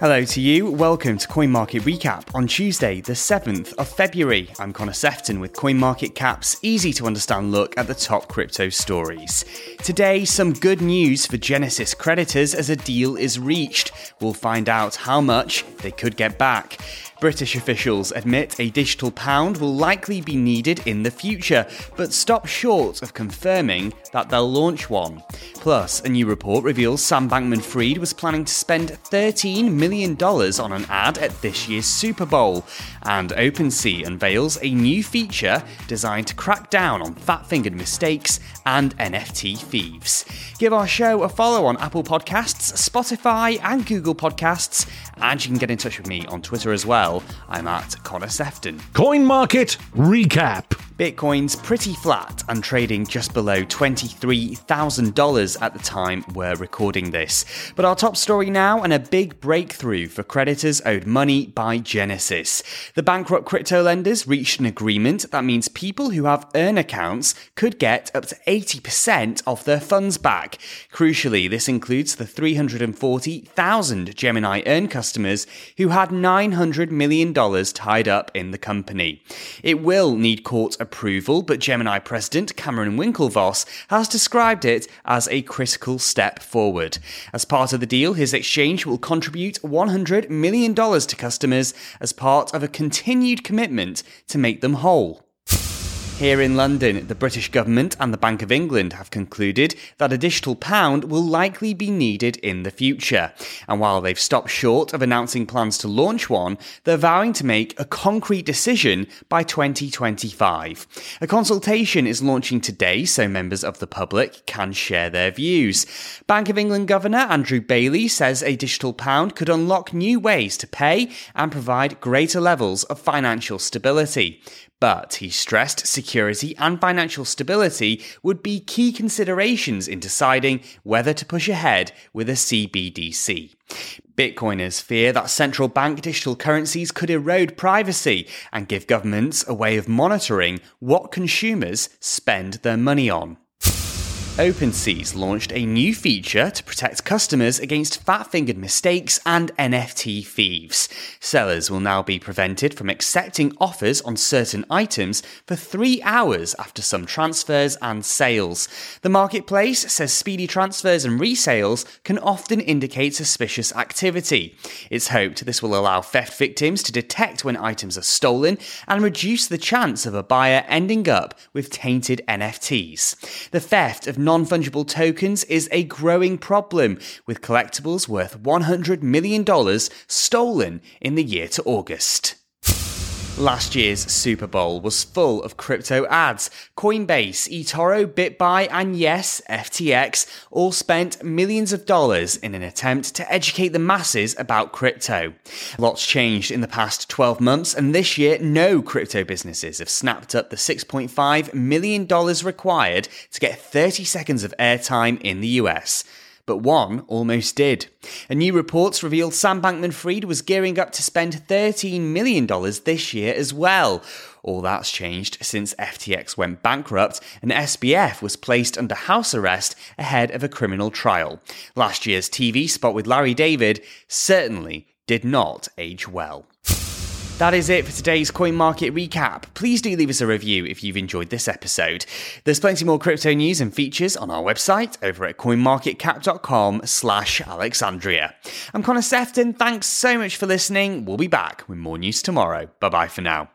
Hello to you. Welcome to Coin Market Recap on Tuesday, the 7th of February. I'm Connor Sefton with Coin Market Cap's easy to understand look at the top crypto stories. Today, some good news for Genesis creditors as a deal is reached. We'll find out how much they could get back. British officials admit a digital pound will likely be needed in the future, but stop short of confirming that they'll launch one. Plus, a new report reveals Sam Bankman Fried was planning to spend $13 million on an ad at this year's Super Bowl. And OpenSea unveils a new feature designed to crack down on fat fingered mistakes and NFT thieves. Give our show a follow on Apple Podcasts, Spotify, and Google Podcasts, and you can get in touch with me on Twitter as well well, I'm at Connor Sefton. Coin Market Recap. Bitcoin's pretty flat and trading just below $23,000 at the time we're recording this. But our top story now and a big breakthrough for creditors owed money by Genesis. The bankrupt crypto lenders reached an agreement that means people who have earn accounts could get up to 80% of their funds back. Crucially, this includes the 340,000 Gemini earn customers who had $900 million tied up in the company. It will need court approval, but Gemini president Cameron Winklevoss has described it as a critical step forward. As part of the deal, his exchange will contribute $100 million to customers as part of a continued commitment to make them whole. Here in London, the British government and the Bank of England have concluded that a digital pound will likely be needed in the future. And while they've stopped short of announcing plans to launch one, they're vowing to make a concrete decision by 2025. A consultation is launching today so members of the public can share their views. Bank of England Governor Andrew Bailey says a digital pound could unlock new ways to pay and provide greater levels of financial stability. But he stressed security and financial stability would be key considerations in deciding whether to push ahead with a CBDC. Bitcoiners fear that central bank digital currencies could erode privacy and give governments a way of monitoring what consumers spend their money on. OpenSea's launched a new feature to protect customers against fat fingered mistakes and NFT thieves. Sellers will now be prevented from accepting offers on certain items for three hours after some transfers and sales. The marketplace says speedy transfers and resales can often indicate suspicious activity. It's hoped this will allow theft victims to detect when items are stolen and reduce the chance of a buyer ending up with tainted NFTs. The theft of non fungible tokens is a growing problem, with collectibles worth $100 million stolen in the year to August. Last year's Super Bowl was full of crypto ads. Coinbase, eToro, BitBuy, and yes, FTX all spent millions of dollars in an attempt to educate the masses about crypto. Lots changed in the past 12 months, and this year, no crypto businesses have snapped up the $6.5 million required to get 30 seconds of airtime in the US but one almost did. A new report revealed Sam Bankman Fried was gearing up to spend $13 million this year as well. All that's changed since FTX went bankrupt and SBF was placed under house arrest ahead of a criminal trial. Last year's TV spot with Larry David certainly did not age well. That is it for today's coin market recap. Please do leave us a review if you've enjoyed this episode. There's plenty more crypto news and features on our website over at coinmarketcap.com slash Alexandria. I'm Connor Sefton. Thanks so much for listening. We'll be back with more news tomorrow. Bye bye for now.